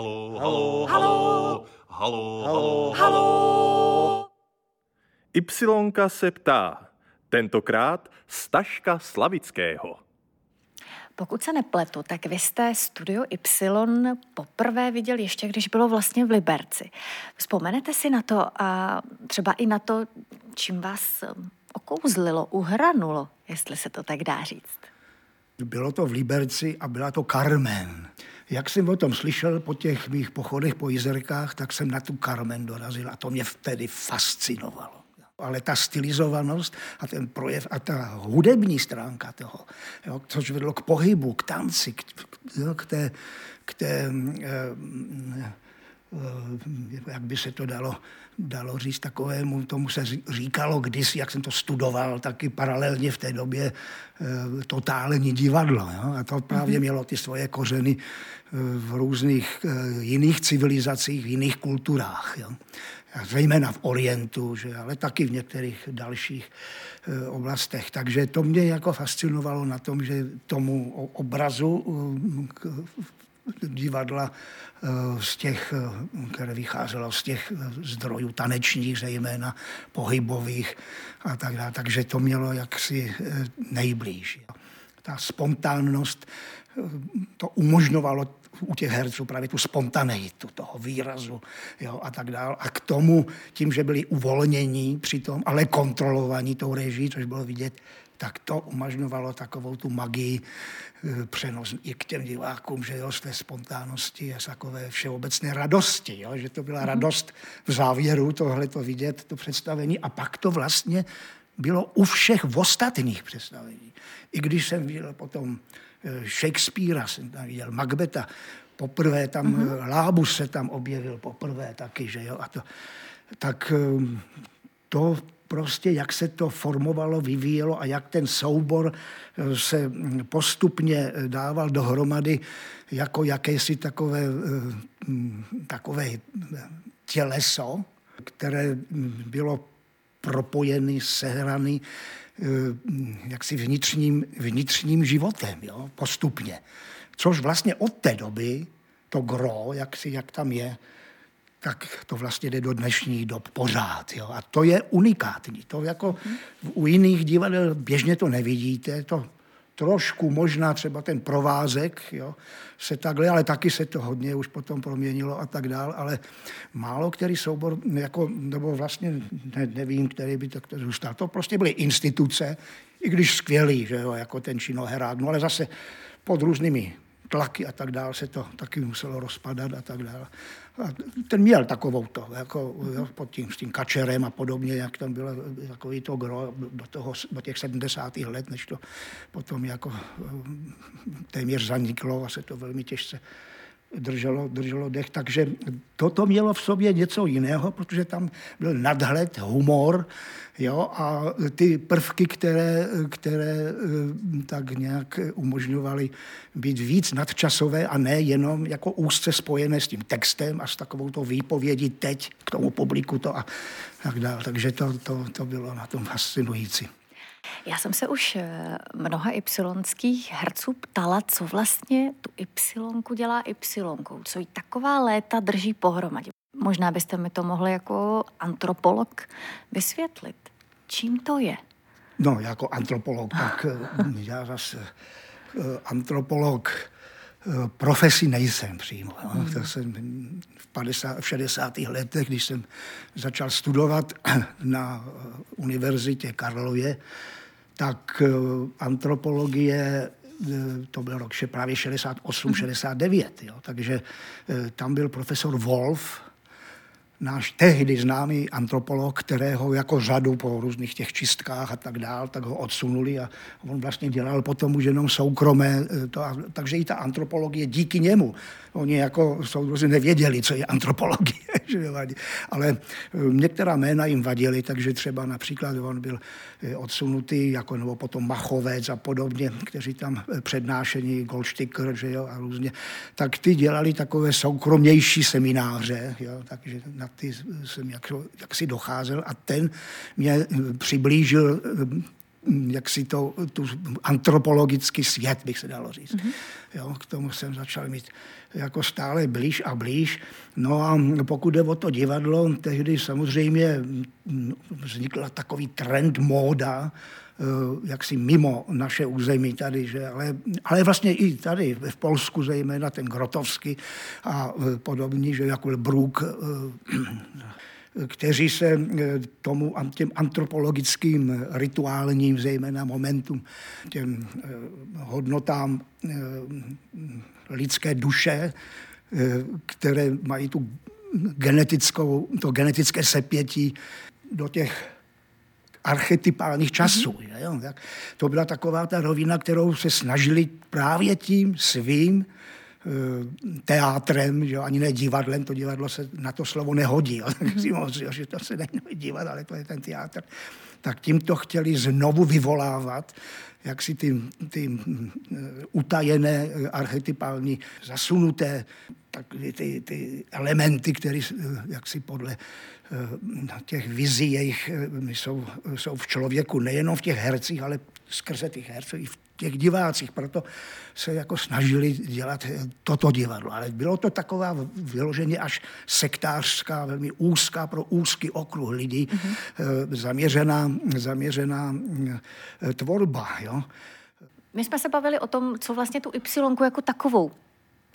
Halo, halo, halo, halo, halo, halo. Ypsilonka se ptá, tentokrát Staška Slavického. Pokud se nepletu, tak vy jste Studio Y poprvé viděl ještě, když bylo vlastně v Liberci. Vzpomenete si na to a třeba i na to, čím vás um, okouzlilo, uhranulo, jestli se to tak dá říct? Bylo to v Liberci a byla to Carmen. Jak jsem o tom slyšel po těch mých pochodech po jezerkách, tak jsem na tu Carmen dorazil a to mě vtedy fascinovalo. Ale ta stylizovanost a ten projev a ta hudební stránka toho, jo, což vedlo k pohybu, k tanci, k, jo, k té, k té eh, jak by se to dalo, dalo říct takovému, tomu se říkalo kdysi, jak jsem to studoval, taky paralelně v té době eh, totální divadlo. Jo? A to právě mhm. mělo ty svoje kořeny v různých jiných civilizacích, v jiných kulturách. Jo? zejména v Orientu, že, ale taky v některých dalších e, oblastech. Takže to mě jako fascinovalo na tom, že tomu obrazu divadla e, z těch, které vycházelo z těch zdrojů tanečních, zejména pohybových a tak dále. Takže to mělo jaksi nejblíž. Ta spontánnost to umožňovalo u těch herců právě tu spontaneitu toho výrazu jo, a tak dále. A k tomu, tím, že byli uvolnění přitom, ale kontrolovaní tou reží, což bylo vidět, tak to umožňovalo takovou tu magii e, přenos i k těm divákům, že jo, z té spontánnosti a z takové všeobecné radosti, jo, že to byla mhm. radost v závěru tohle to vidět, to představení a pak to vlastně bylo u všech ostatních představení. I když jsem viděl potom Eh, Shakespearea jsem tam viděl, Macbeta, poprvé tam, mm-hmm. Lábus se tam objevil poprvé taky, že jo, a to, tak eh, to prostě, jak se to formovalo, vyvíjelo a jak ten soubor se postupně dával dohromady jako jakési takové, takové těleso, které bylo propojený, sehraný Eh, jaksi vnitřním, vnitřním životem, jo, postupně. Což vlastně od té doby, to gro, jak, si, jak tam je, tak to vlastně jde do dnešních dob pořád. Jo. A to je unikátní. To jako u jiných divadel běžně to nevidíte. To trošku možná třeba ten provázek, jo, se takhle, ale taky se to hodně už potom proměnilo a tak dál, ale málo který soubor, jako, nebo vlastně ne, nevím, který by to zůstal. To prostě byly instituce, i když skvělý, že jo, jako ten činoherák, no ale zase pod různými tlaky a tak dále se to taky muselo rozpadat a tak dále. Ten měl takovou to, jako jo, pod tím, s tím kačerem a podobně, jak tam bylo takový to gro do, toho, do těch 70. let, než to potom jako téměř zaniklo a se to velmi těžce drželo, drželo dech. Takže toto mělo v sobě něco jiného, protože tam byl nadhled, humor jo, a ty prvky, které, které eh, tak nějak umožňovaly být víc nadčasové a ne jenom jako úzce spojené s tím textem a s takovou to výpovědí teď k tomu publiku to a tak dále. Takže to, to, to bylo na tom fascinující. Já jsem se už eh, mnoha ypsilonských herců ptala, co vlastně tu ypsilonku dělá ypsilonkou, co jí taková léta drží pohromadě. Možná byste mi to mohli jako antropolog vysvětlit. Čím to je? No, jako antropolog, tak eh, já zase eh, antropolog profesi nejsem přímo. No. To jsem v, 50, v 60. letech, když jsem začal studovat na univerzitě Karlově, tak eh, antropologie eh, to byl rok právě 68, 69, mhm. jo. takže eh, tam byl profesor Wolf, náš tehdy známý antropolog, kterého jako řadu po různých těch čistkách a tak dál, tak ho odsunuli a on vlastně dělal potom už jenom soukromé, to, takže i ta antropologie díky němu. Oni jako soudruzi nevěděli, co je antropologie, ale eh, některá jména jim vadily, takže třeba například on byl eh, odsunutý, jako nebo potom Machovec a podobně, kteří tam eh, přednášení, Goldsticker, že jo, a různě, tak ty dělali takové soukromnější semináře, jo, takže na ty jsem jak, jak si docházel a ten mě přiblížil mm, jak si to, tu antropologický svět, bych se dalo říct. Mm-hmm. Jo, k tomu jsem začal mít jako stále blíž a blíž. No a pokud jde o to divadlo, tehdy samozřejmě mm, vznikla takový trend móda, eh, jaksi mimo naše území tady, že, ale, ale vlastně i tady v Polsku, zejména ten Grotovský a eh, podobní, že jako Bruk, kteří se eh, tomu těm antropologickým rituálním, zejména momentům, těm eh, hodnotám eh, lidské duše, které mají tu genetickou, to genetické sepětí do těch archetypálních časů. Mm-hmm. Jo? To byla taková ta rovina, kterou se snažili právě tím svým Eh, teátrem, že ani ne divadlem, to divadlo se na to slovo nehodí, jo. tak si mohl že to se není dívat, ale to je ten teátr. Tak tím to chtěli znovu vyvolávat, jak si ty, ty eh, utajené, eh, archetypální, zasunuté tak ty, ty elementy, které jak si podle těch vizí jejich jsou, jsou v člověku, nejenom v těch hercích, ale skrze těch herců i v těch divácích, proto se jako snažili dělat toto divadlo. Ale bylo to taková vyloženě až sektářská, velmi úzká pro úzký okruh lidí mm-hmm. zaměřená, zaměřená eh, tvorba. Jo. My jsme se bavili o tom, co vlastně tu Y jako takovou,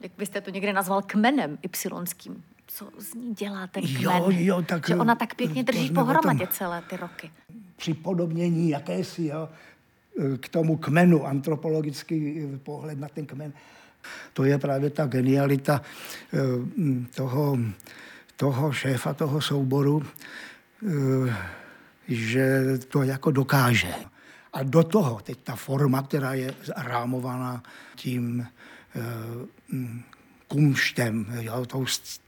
jak byste to někde nazval kmenem Y. Co z ní dělá ten kmen? Jo, jo, tak, že ona tak pěkně drží pohromadě celé ty roky. Připodobnění jakési, jo, k tomu kmenu, antropologický pohled na ten kmen. To je právě ta genialita eh, toho, toho šéfa, toho souboru, eh, že to jako dokáže. A do toho teď ta forma, která je rámovaná tím eh, kumštem, jo, tou,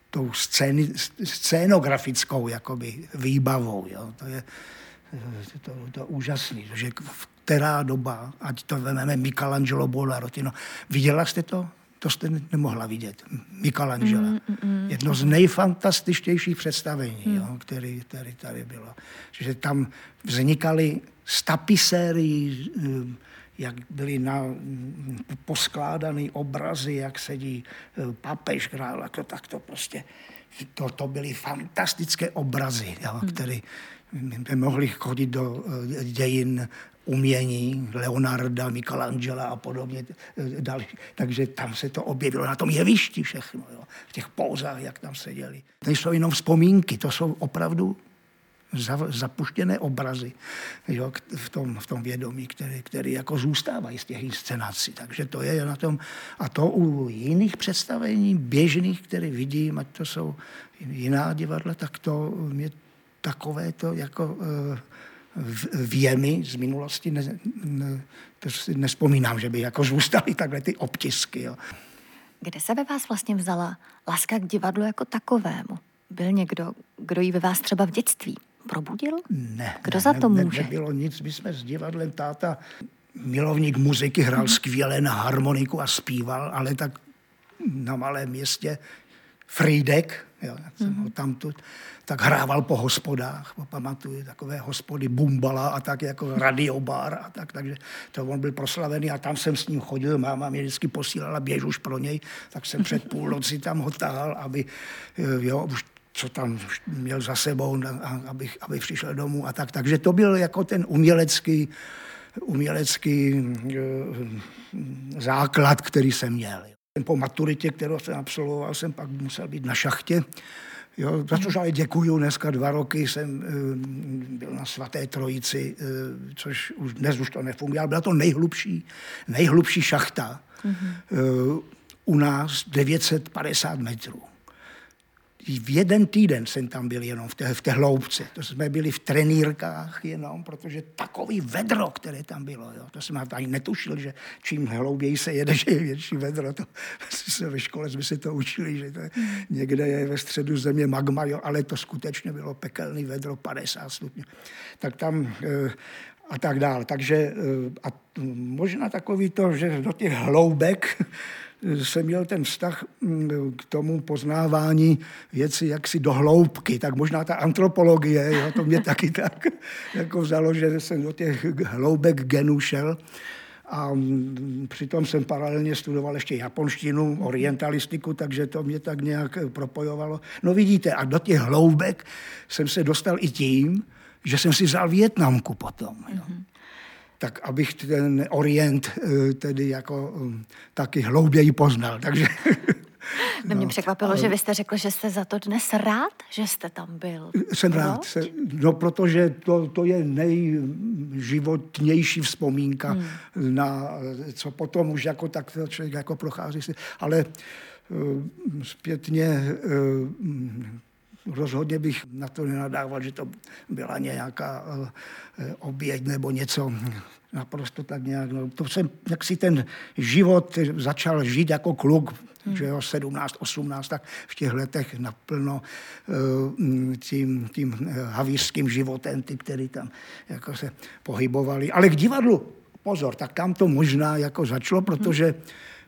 tou scény, scénografickou jakoby výbavou. Jo. To je to, to, to úžasný, že v která doba, ať to vezmeme Michelangelo Buonarroti, no, viděla jste to? To jste nemohla vidět. Michelangelo. Mm, mm, mm. Jedno z nejfantastičtějších představení, mm. jo, který, který tady bylo. Že tam vznikaly stapiséry, eh, jak byly na, poskládané obrazy, jak sedí eh, papež král, jako tak to prostě, to, to byly fantastické obrazy, jo, mm. By mohli chodit do eh, dějin umění Leonarda, Michelangela a podobně. Eh, další. Takže tam se to objevilo na tom jevišti všechno, jo. v těch pózách, jak tam seděli. Nejsou jenom vzpomínky, to jsou opravdu zapuštěné obrazy jo, v, tom, v tom vědomí, který, který jako zůstávají z těch inscenací. Takže to je na tom. A to u jiných představení, běžných, které vidím, ať to jsou jiná divadla, tak to mě takové to jako uh, věmy z minulosti, ne, ne, to si nespomínám, že by jako zůstaly takhle ty obtisky. Jo. Kde se ve vás vlastně vzala láska k divadlu jako takovému? Byl někdo, kdo ji ve vás třeba v dětství probudil? Ne. Kdo ne, za to ne, může? Nebylo nic, my jsme s divadlem táta milovník muziky, hrál hmm. skvěle na harmoniku a zpíval, ale tak na malém městě Friedek, jo, jak jsem mm. ho tamtud, tak hrával po hospodách, pamatuju, takové hospody Bumbala a tak jako radiobar a tak, takže to on byl proslavený a tam jsem s ním chodil, máma mě vždycky posílala běž už pro něj, tak jsem před půl noci tam ho tahal, aby, eh, jo, už co tam měl za sebou, aby, aby přišel domů a tak. Takže to byl jako ten umělecký, umělecký eh, základ, který jsem měl. Po maturitě, kterou jsem absolvoval, jsem pak musel být na šachtě Jo, za což ale děkuju. Dneska dva roky jsem uh, byl na svaté trojici, uh, což už dnes už to nefunguje, ale byla to nejhlubší, nejhlubší šachta. Mm-hmm. U nás 950 metrů v jeden týden jsem tam byl jenom v té, v té hloubce. To jsme byli v trenýrkách jenom, protože takový vedro, které tam bylo, jo, to jsem ani netušil, že čím hlouběji se jede, že je větší vedro. To, se ve škole jsme se to učili, že to je, někde je ve středu země magma, jo, ale to skutečně bylo pekelný vedro, 50 stupňů. Tak tam eh, a tak dále. Takže eh, a možná takový to, že do těch hloubek jsem měl ten vztah mm, k tomu poznávání věci jaksi do hloubky, tak možná ta antropologie, jo, to mě taky tak jako vzalo, že jsem do těch hloubek genů šel. A mm, přitom jsem paralelně studoval ještě japonštinu, orientalistiku, takže to mě tak nějak propojovalo. No vidíte, a do těch hloubek jsem se dostal i tím, že jsem si vzal Větnamku potom. Jo. Mm-hmm tak abych ten Orient eh, tedy jako eh, taky hlouběji poznal. Takže No, mě překvapilo, že vy jste řekl, že jste za to dnes rád, že jste tam byl. Jsem Proč? rád, se, no protože to, to je nejživotnější vzpomínka hmm. na, co potom už jako tak člověk jako prochází si. Ale uh, zpětně uh, rozhodně bych na to nenadával, že to byla nějaká uh, oběť nebo něco naprosto tak nějak. No, to jsem, jak si ten život začal žít jako kluk, hmm. že jo, 17, 18, tak v těch letech naplno uh, tím, tím uh, havířským životem, ty, který tam jako se pohybovali. Ale k divadlu, pozor, tak tam to možná jako začalo, protože hmm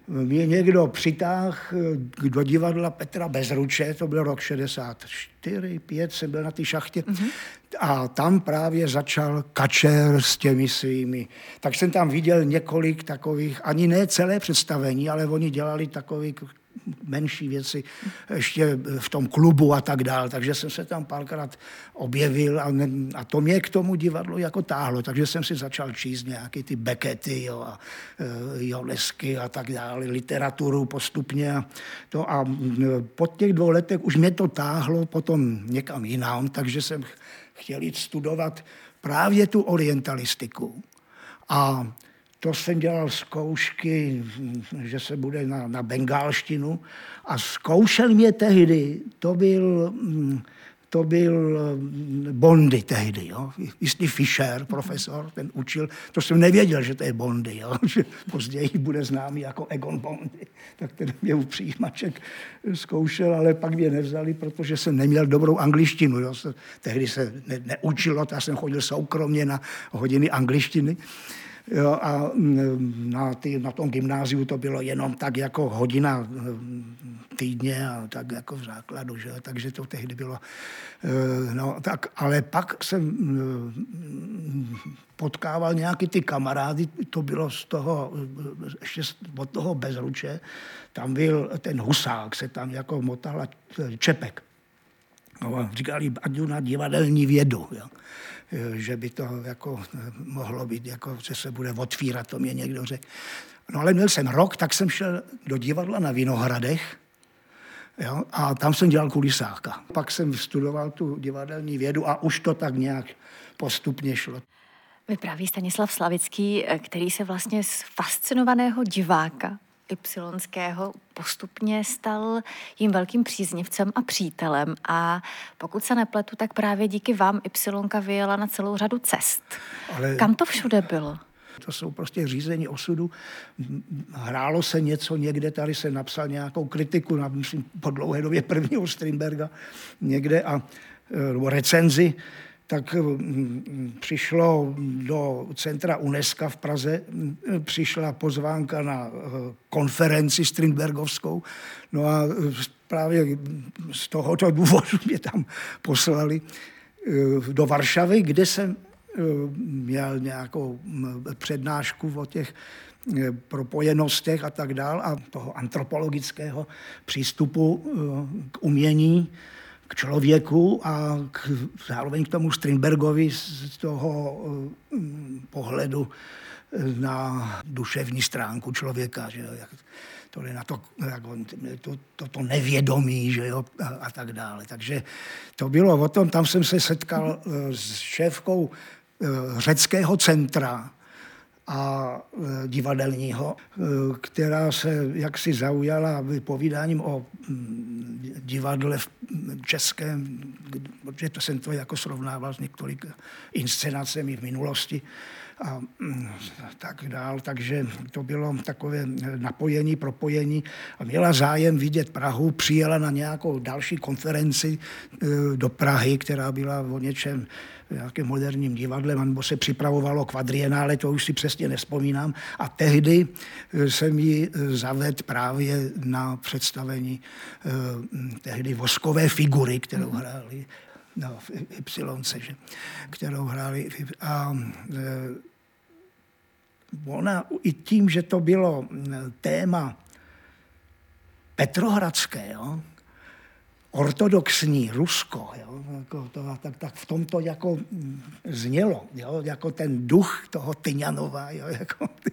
mě někdo přitáhl eh, do divadla Petra Bezruče, to byl rok 64, 5, jsem byl na té šachtě, mm-hmm. a tam právě začal kačer s těmi svými. Tak jsem tam viděl několik takových, ani ne celé představení, ale oni dělali takový menší věci ještě v tom klubu a tak dál. Takže jsem se tam párkrát objevil a, ne, a to mě k tomu divadlu jako táhlo. Takže jsem si začal číst nějaké ty Beckety jo, a e, Jonesky a tak dále, literaturu postupně. A, to a po těch dvou letech už mě to táhlo potom někam jinam, takže jsem chtěl jít studovat právě tu orientalistiku. A to jsem dělal zkoušky, že se bude na, na bengálštinu a zkoušel mě tehdy, to byl, to byl Bondy tehdy, jo. Jistý Fischer, profesor, ten učil, to jsem nevěděl, že to je Bondy, jo. že později bude známý jako Egon Bondy. Tak ten mě u přijímaček zkoušel, ale pak mě nevzali, protože jsem neměl dobrou angličtinu. Jo. Tehdy se ne, neučilo, já jsem chodil soukromně na hodiny angličtiny. Jo, a mm, na, tý, na tom gymnáziu to bylo jenom tak jako hodina mm, týdně a tak jako v základu, že? takže to tehdy bylo. Eh, no, tak, ale pak jsem mm, potkával nějaký ty kamarády, to bylo z toho, ještě od toho bezruče, tam byl ten husák, se tam jako motal Čepek. No, říkali, ať jdu na divadelní vědu. Jo. Eh, že by to jako eh, mohlo být, jako, že se bude otvírat, to mě někdo řekl. No ale měl jsem rok, tak jsem šel do divadla na Vinohradech, Jo? A tam jsem dělal kulisáka. Pak jsem studoval tu divadelní vědu a už to tak nějak postupně šlo. Vypráví Stanislav Slavický, eh, který se vlastně z fascinovaného diváka Ypsilonského postupně stal jim velkým příznivcem a přítelem a pokud se nepletu, tak právě díky vám Ypsilonka vyjela na celou řadu cest. Ale... Kam to všude bylo? To jsou prostě řízení osudu. Hrálo se něco někde, tady se napsal nějakou kritiku, na, myslím, po dlouhé době prvního Strindberga někde a e, recenzi tak mm, přišlo do centra UNESCO v Praze, mm, přišla pozvánka na eh, konferenci Strindbergovskou, no a eh, právě z tohoto důvodu mě tam poslali eh, do Varšavy, kde jsem měl nějakou mm, přednášku o těch propojenostech a tak dál a toho antropologického přístupu k umění k člověku a k, zároveň k tomu Strindbergovi z toho um, pohledu eh, na duševní stránku člověka, že jo, jak, to je na to, jak on, to, to, to nevědomí, že jo, a, a tak dále. Takže to bylo o tom, tam jsem se setkal uh, s šéfkou řeckého centra, a e, divadelního, e, která se jaksi zaujala vypovídáním o mm, divadle v českém, protože to jsem to jako srovnával s několik inscenacemi v minulosti. a mm, tak dál. Takže to bylo takové napojení, propojení. A měla zájem vidět Prahu, přijela na nějakou další konferenci e, do Prahy, která byla o něčem nějakém moderním divadlem, nebo se připravovalo kvadrienále, to už si přesně nespomínám. A tehdy jsem ji e, zaved právě na představení tehdy voskové figury, kterou hráli no, v Y, že, kterou hráli. A ona i tím, že to bylo téma Petrohradské, jo, ortodoxní Rusko, jo, jako to, tak, tak v tom to jako znělo, jo, jako ten duch toho Tyňanova, jo, jako ty,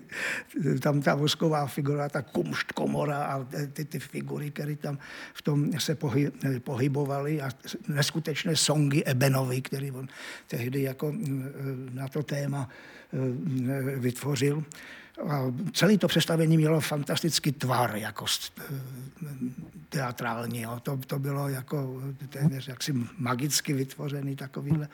tam ta vosková figura, ta kumšt komora a ty, ty figury, které tam v tom se pohy, pohybovaly a neskutečné songy Ebenovi, který on tehdy jako na to téma Eh, vytvořil. A celé to představení mělo fantastický tvar, jako eh, teatrální. Jo. To, to bylo jako téměř jaksi magicky vytvořený takovýhle,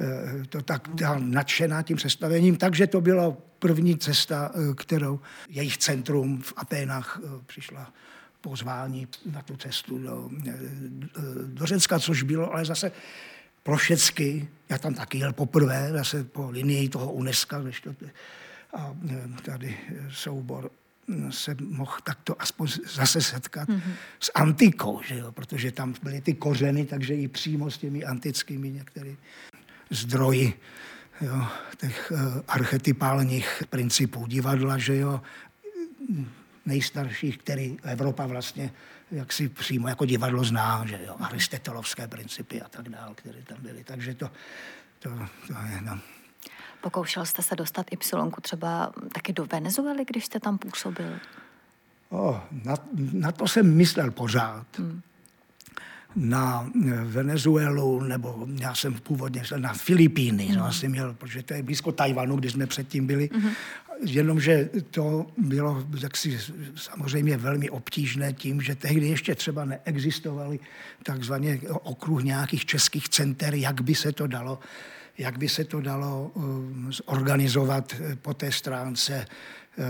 eh, to tak nadšená tím představením. Takže to bylo první cesta, kterou jejich centrum v Aténách přišla pozvání na tu cestu do, do Řecka, což bylo ale zase Plošecky, já tam taky jel poprvé, zase po linii toho UNESCO, než to, a e, tady soubor se mohl takto aspoň zase setkat mm-hmm. s antikou, že jo? protože tam byly ty kořeny, takže i přímo s těmi antickými některými zdroji jo? těch uh, archetypálních principů divadla, že jo, nejstarších, který Evropa vlastně jak si přímo jako divadlo zná, že jo, aristotelovské principy a tak dále, které tam byly. Takže to, to, to je, no. Pokoušel jste se dostat Y třeba taky do Venezuely, když jste tam působil? O, na, na to jsem myslel pořád. Hmm na Venezuelu, nebo já jsem původně na Filipíny, mm. no, jsem měl, protože to je blízko Tajvanu, kde jsme předtím byli. Mm. Jenomže to bylo jaksi samozřejmě velmi obtížné tím, že tehdy ještě třeba neexistovaly takzvaně okruh nějakých českých center, jak by se to dalo jak by se to dalo um, zorganizovat po té stránce uh,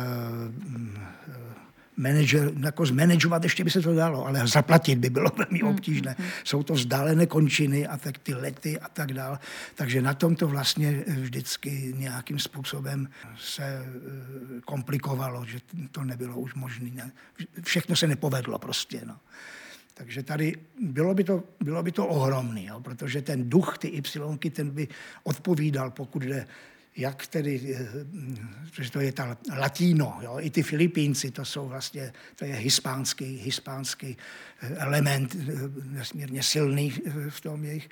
manager, jako zmanagovat ještě by se to dalo, ale zaplatit by bylo velmi hmm, obtížné. Mm, mm. Jsou to vzdálené končiny a tak ty lety a tak dále. Takže na tom to vlastně vždycky nějakým způsobem se eh, komplikovalo, že to nebylo už možné. Všechno se nepovedlo prostě. No. Takže tady bylo by to, bylo by to ohromný, jo, protože ten duch, ty Y, ten by odpovídal, pokud jde jak tedy, eh, že to je ta latino, jo, i ty Filipínci, to jsou vlastně, to je hispánský, hispánský eh, element, eh, nesmírně silný v tom jejich,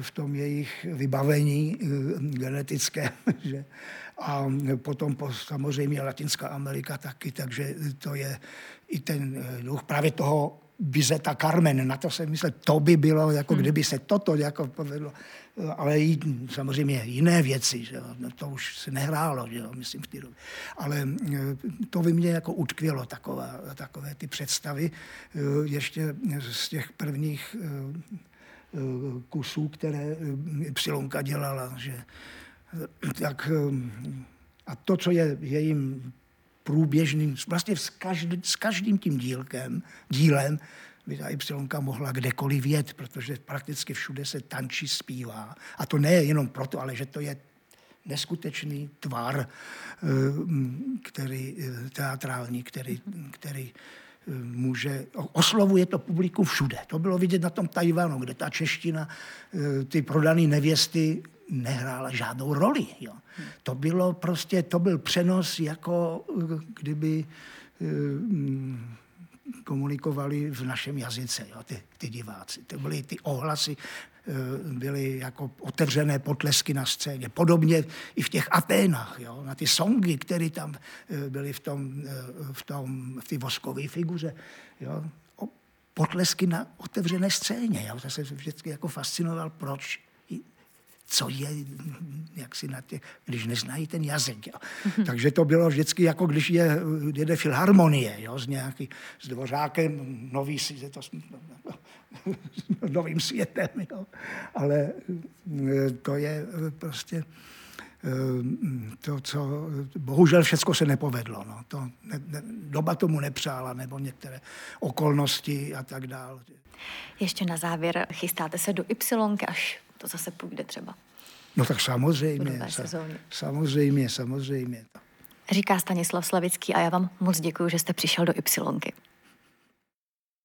v tom jejich vybavení genetické. Že? A potom po, samozřejmě Latinská Amerika taky, takže to je i ten duch právě toho Bizeta Carmen, na to jsem myslel, to by bylo, jako hmm. kdyby se toto jako povedlo ale i samozřejmě jiné věci, že? No, to už se nehrálo, že jo? myslím v té době. Ale eh, to by mě jako utkvělo, taková, takové ty představy, eh, ještě z těch prvních eh, kusů, které Přilonka dělala, že tak a to, co je jejím průběžným, vlastně s, každý, s každým tím dílkem, dílem by ta Y mohla kdekoliv jet, protože prakticky všude se tančí, zpívá. A to ne jenom proto, ale že to je neskutečný tvar, eh, který, eh, teatrální, který, který může, oslovuje to publikum všude. To bylo vidět na tom Tajvanu, kde ta čeština, ty prodané nevěsty nehrála žádnou roli. Jo. To bylo prostě, to byl přenos jako kdyby komunikovali v našem jazyce, jo, ty, ty diváci. To byly ty ohlasy, eh, byly jako otevřené potlesky na scéně. Podobně i v těch Aténách, jo, na ty songy, které tam eh, byly v tom, eh, v tom, v té voskové figuře. Jo. Potlesky na otevřené scéně. Já se vždycky jako fascinoval, proč co je, jak si na tě, když neznají ten jazyk. Jo. Takže to bylo vždycky jako když je, jede filharmonie jo, s nějaký, s dvořákem, nový, je to, novým světem. Jo. Ale e, to je e, prostě to, co bohužel všechno se nepovedlo. No. To, ne, ne, doba tomu nepřála, nebo některé okolnosti a tak dále. Ještě na závěr, chystáte se do Y, až to zase půjde třeba? No tak samozřejmě, sa, samozřejmě, samozřejmě. Říká Stanislav Slavický a já vám moc děkuji, že jste přišel do Ypsilonky.